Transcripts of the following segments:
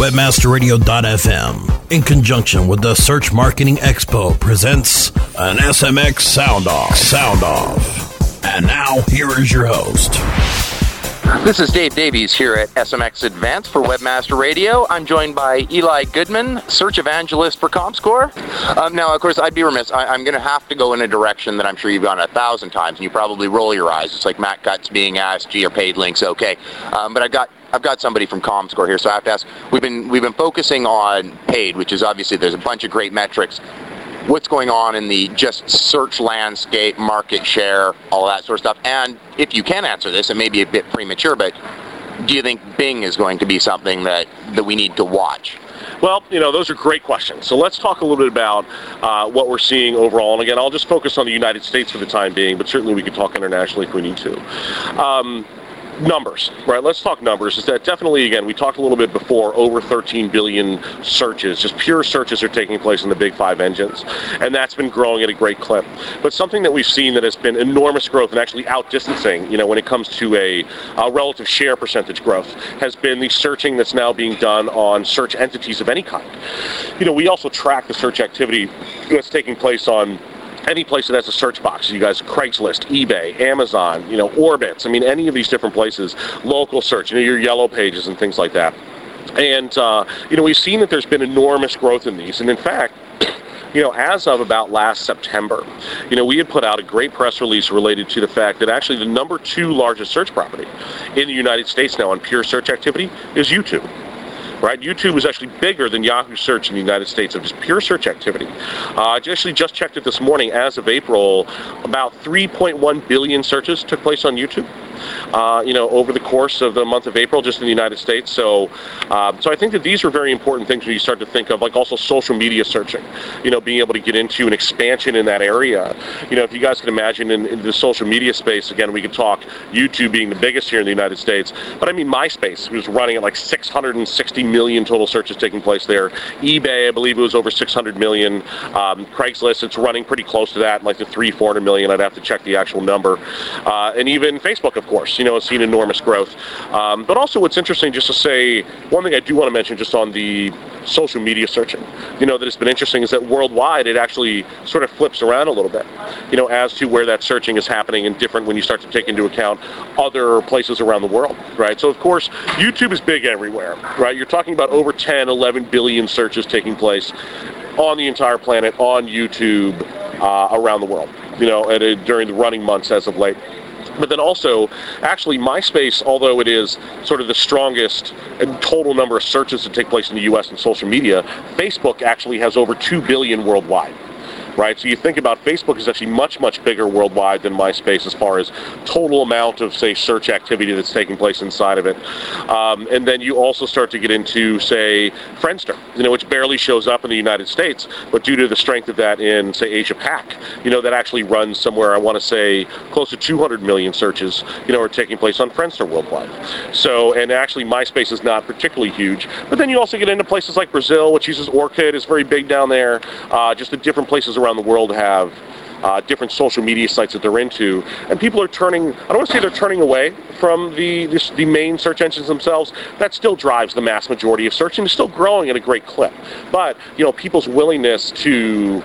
Webmasterradio.fm, in conjunction with the Search Marketing Expo, presents an SMX Sound Off. Sound Off. And now, here is your host. This is Dave Davies here at SMX Advanced for Webmaster Radio. I'm joined by Eli Goodman, search evangelist for ComScore. Um, now, of course, I'd be remiss. I, am going to have to go in a direction that I'm sure you've gone a thousand times, and you probably roll your eyes. It's like Matt Cutts being asked, "Gee, are paid links okay?" Um, but I've got I've got somebody from ComScore here, so I have to ask. We've been we've been focusing on paid, which is obviously there's a bunch of great metrics what's going on in the just search landscape, market share, all that sort of stuff. And if you can answer this, it may be a bit premature, but do you think Bing is going to be something that, that we need to watch? Well, you know, those are great questions. So let's talk a little bit about uh, what we're seeing overall. And again, I'll just focus on the United States for the time being, but certainly we can talk internationally if we need to. Um, numbers, right? Let's talk numbers. Is that definitely again? We talked a little bit before. Over 13 billion searches, just pure searches, are taking place in the big five engines, and that's been growing at a great clip. But something that we've seen that has been enormous growth and actually outdistancing, you know, when it comes to a, a relative share percentage growth, has been the searching that's now being done on search entities of any kind. You know, we also track the search activity that's taking place on any place that has a search box. You guys, Craigslist, eBay, Amazon, you know, Orbitz. I mean, any of these different places, local search, you know, your yellow pages and things like that. And, uh, you know, we've seen that there's been enormous growth in these. And in fact, you know, as of about last September, you know, we had put out a great press release related to the fact that actually the number two largest search property in the United States now on pure search activity is YouTube right? YouTube is actually bigger than Yahoo search in the United States of just pure search activity. Uh, I actually just checked it this morning. As of April, about 3.1 billion searches took place on YouTube uh, you know, over the course of the month of April, just in the United States. So, um, so I think that these are very important things when you start to think of, like also social media searching. You know, being able to get into an expansion in that area. You know, if you guys can imagine in, in the social media space, again, we could talk YouTube being the biggest here in the United States, but I mean MySpace was running at like 660 million total searches taking place there. eBay, I believe it was over 600 million. Um, Craigslist, it's running pretty close to that, like the three, 400 million. I'd have to check the actual number. Uh, and even Facebook, of course, you know, has seen enormous growth. Um, but also, what's interesting, just to say, one thing I do want to mention just on the social media searching, you know, that has been interesting is that worldwide it actually sort of flips around a little bit, you know, as to where that searching is happening and different when you start to take into account other places around the world, right? So, of course, YouTube is big everywhere, right? You're talking about over 10, 11 billion searches taking place on the entire planet on YouTube uh, around the world, you know, during the running months as of late. But then also, actually, MySpace, although it is sort of the strongest total number of searches that take place in the U.S. in social media, Facebook actually has over 2 billion worldwide right? So you think about Facebook is actually much, much bigger worldwide than MySpace as far as total amount of, say, search activity that's taking place inside of it. Um, and then you also start to get into, say, Friendster, you know, which barely shows up in the United States, but due to the strength of that in, say, Asia Pac, you know, that actually runs somewhere, I want to say, close to 200 million searches, you know, are taking place on Friendster worldwide. So, and actually MySpace is not particularly huge. But then you also get into places like Brazil, which uses Orkut, is very big down there, uh, just the different places around the world have uh, different social media sites that they're into, and people are turning. I don't want to say they're turning away from the this, the main search engines themselves. That still drives the mass majority of search, and it's still growing at a great clip. But you know, people's willingness to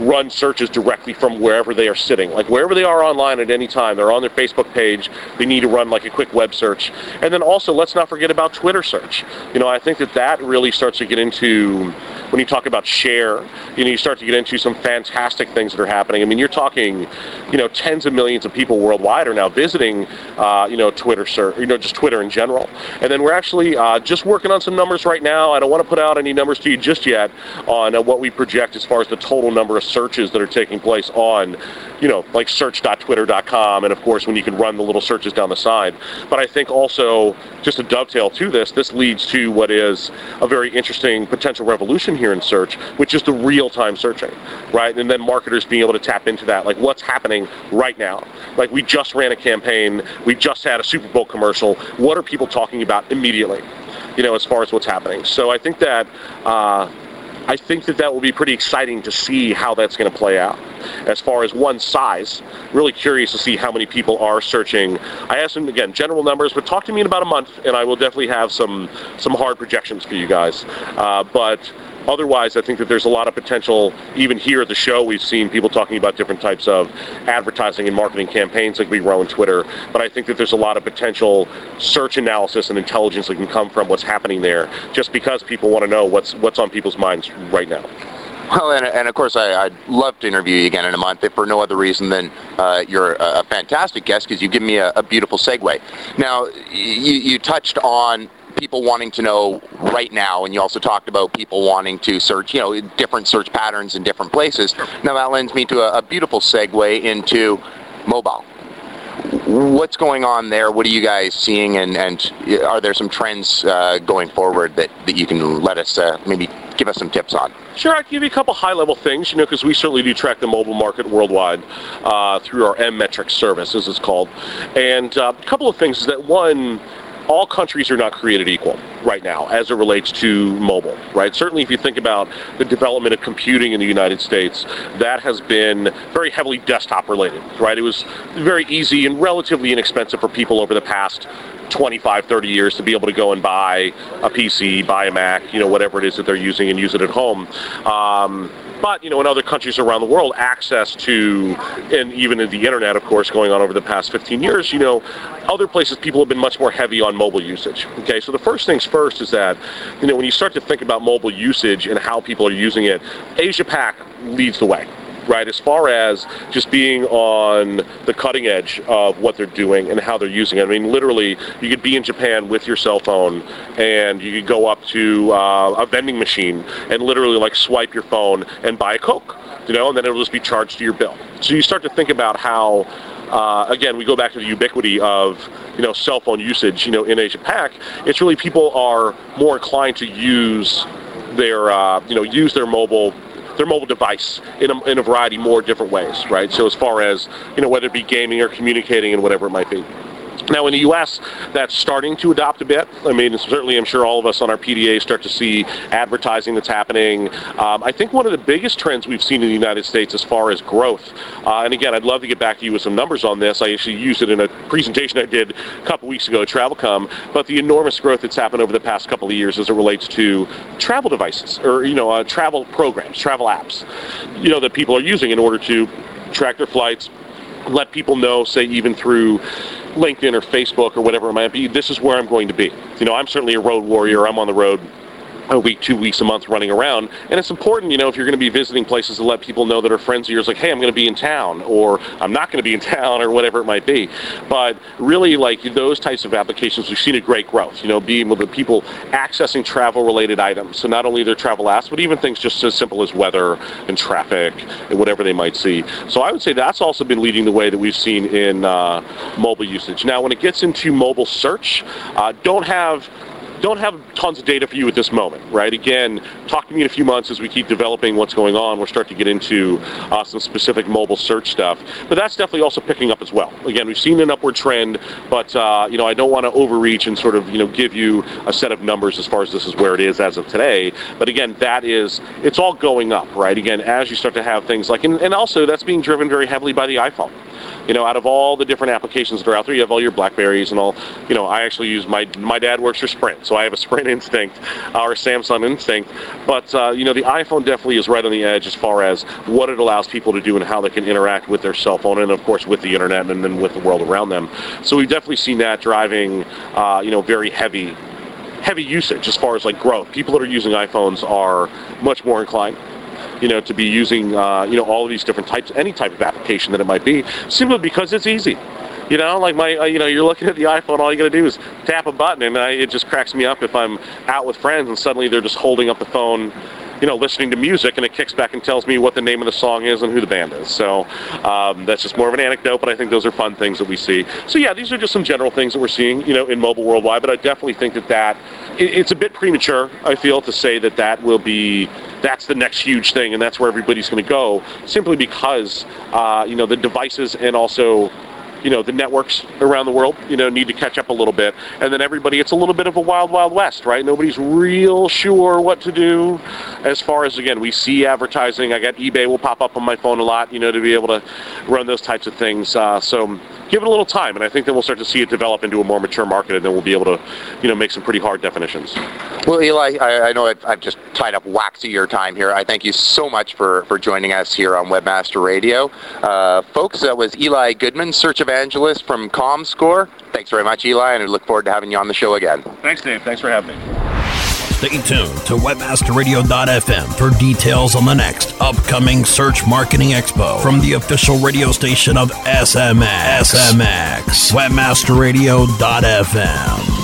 run searches directly from wherever they are sitting. Like wherever they are online at any time, they're on their Facebook page, they need to run like a quick web search. And then also, let's not forget about Twitter search. You know, I think that that really starts to get into, when you talk about share, you know, you start to get into some fantastic things that are happening. I mean, you're talking, you know, tens of millions of people worldwide are now visiting, uh, you know, Twitter sir, you know, just Twitter in general. And then we're actually uh, just working on some numbers right now. I don't want to put out any numbers to you just yet on uh, what we project as far as the total number of searches that are taking place on, you know, like search.twitter.com, and of course when you can run the little searches down the side. But I think also, just to dovetail to this, this leads to what is a very interesting potential revolution here in search, which is the real-time searching, right? And then marketers being able to tap into that, like what's happening right now. Like we just ran a campaign, we just had a Super Bowl commercial. What are people talking about immediately? You know, as far as what's happening. So I think that uh, I think that that will be pretty exciting to see how that's going to play out. As far as one size, really curious to see how many people are searching. I asked them again general numbers, but talk to me in about a month, and I will definitely have some some hard projections for you guys. Uh, but otherwise, I think that there's a lot of potential. Even here at the show, we've seen people talking about different types of advertising and marketing campaigns like we grow on Twitter. But I think that there's a lot of potential search analysis and intelligence that can come from what's happening there, just because people want to know what's what's on people's minds right now. Well, and, and of course, I, would love to interview you again in a month, if for no other reason than uh, you're a, a, fantastic guest because you give me a, a, beautiful segue. Now, you, you touched on people wanting to know right now, and you also talked about people wanting to search, you know, different search patterns in different places. Now, that lends me to a, a beautiful segue into mobile what's going on there? What are you guys seeing, and, and are there some trends uh, going forward that, that you can let us uh, maybe give us some tips on? Sure, I can give you a couple high-level things, you know, because we certainly do track the mobile market worldwide uh, through our M-Metrics service, as it's called. And uh, a couple of things is that one, all countries are not created equal right now as it relates to mobile, right? Certainly if you think about the development of computing in the United States, that has been very heavily desktop related, right? It was very easy and relatively inexpensive for people over the past 25, 30 years to be able to go and buy a PC, buy a Mac, you know, whatever it is that they're using and use it at home. Um, but you know, in other countries around the world, access to, and even the internet, of course, going on over the past 15 years, you know, other places people have been much more heavy on mobile usage. Okay, so the first things first is that, you know, when you start to think about mobile usage and how people are using it, Asia Pac leads the way right? As far as just being on the cutting edge of what they're doing and how they're using it. I mean, literally, you could be in Japan with your cell phone and you could go up to uh, a vending machine and literally like swipe your phone and buy a Coke, you know, and then it'll just be charged to your bill. So you start to think about how uh, again, we go back to the ubiquity of you know cell phone usage. You know, in Asia Pac, it's really people are more inclined to use their uh, you know use their mobile their mobile device in a, in a variety more different ways, right? So as far as, you know, whether it be gaming or communicating and whatever it might be. Now, in the U.S., that's starting to adopt a bit. I mean, certainly, I'm sure all of us on our PDA start to see advertising that's happening. Um, I think one of the biggest trends we've seen in the United States as far as growth, uh, and again, I'd love to get back to you with some numbers on this. I actually used it in a presentation I did a couple weeks ago at TravelCom, but the enormous growth that's happened over the past couple of years as it relates to travel devices or, you know, uh, travel programs, travel apps, you know, that people are using in order to track their flights, let people know, say, even through LinkedIn or Facebook or whatever it might be, this is where I'm going to be. You know, I'm certainly a road warrior. I'm on the road a week, two weeks, a month running around. And it's important, you know, if you're going to be visiting places to let people know that are friends of yours, like, hey, I'm going to be in town, or I'm not going to be in town, or whatever it might be. But really, like those types of applications, we've seen a great growth, you know, being to people accessing travel related items. So not only their travel apps, but even things just as simple as weather and traffic and whatever they might see. So I would say that's also been leading the way that we've seen in uh, mobile usage. Now, when it gets into mobile search, uh, don't have don't have tons of data for you at this moment, right? Again, talk to me in a few months as we keep developing what's going on. We'll start to get into uh, some specific mobile search stuff, but that's definitely also picking up as well. Again, we've seen an upward trend, but uh, you know, I don't want to overreach and sort of you know give you a set of numbers as far as this is where it is as of today. But again, that is it's all going up, right? Again, as you start to have things like, and, and also that's being driven very heavily by the iPhone you know, out of all the different applications that are out there, you have all your Blackberries and all. You know, I actually use my my dad works for Sprint, so I have a Sprint Instinct or Samsung Instinct. But uh, you know, the iPhone definitely is right on the edge as far as what it allows people to do and how they can interact with their cell phone, and of course with the internet and then with the world around them. So we've definitely seen that driving, uh, you know, very heavy heavy usage as far as like growth. People that are using iPhones are much more inclined you know, to be using, uh, you know, all of these different types, any type of application that it might be, simply because it's easy. You know, like my, uh, you know, you're looking at the iPhone, all you got to do is tap a button, and I, it just cracks me up if I'm out with friends and suddenly they're just holding up the phone, you know, listening to music, and it kicks back and tells me what the name of the song is and who the band is. So um, that's just more of an anecdote, but I think those are fun things that we see. So yeah, these are just some general things that we're seeing, you know, in mobile worldwide. But I definitely think that that it's a bit premature. I feel to say that that will be that's the next huge thing, and that's where everybody's going to go, simply because uh, you know the devices and also you know, the networks around the world, you know, need to catch up a little bit. And then everybody, it's a little bit of a wild, wild west, right? Nobody's real sure what to do as far as, again, we see advertising. I got eBay will pop up on my phone a lot, you know, to be able to run those types of things. Uh, so give it a little time, and I think then we'll start to see it develop into a more mature market, and then we'll be able to, you know, make some pretty hard definitions. Well, Eli, I, I know I've, I've, just tied up wax of your time here. I thank you so much for, for joining us here on Webmaster Radio. Uh, folks, that was Eli Goodman, search evangelist from ComScore. Thanks very much, Eli, and I look forward to having you on the show again. Thanks, Dave. Thanks for having me. Stay tuned to webmasterradio.fm for details on the next upcoming Search Marketing Expo from the official radio station of SMX. SMX. Webmasterradio.fm.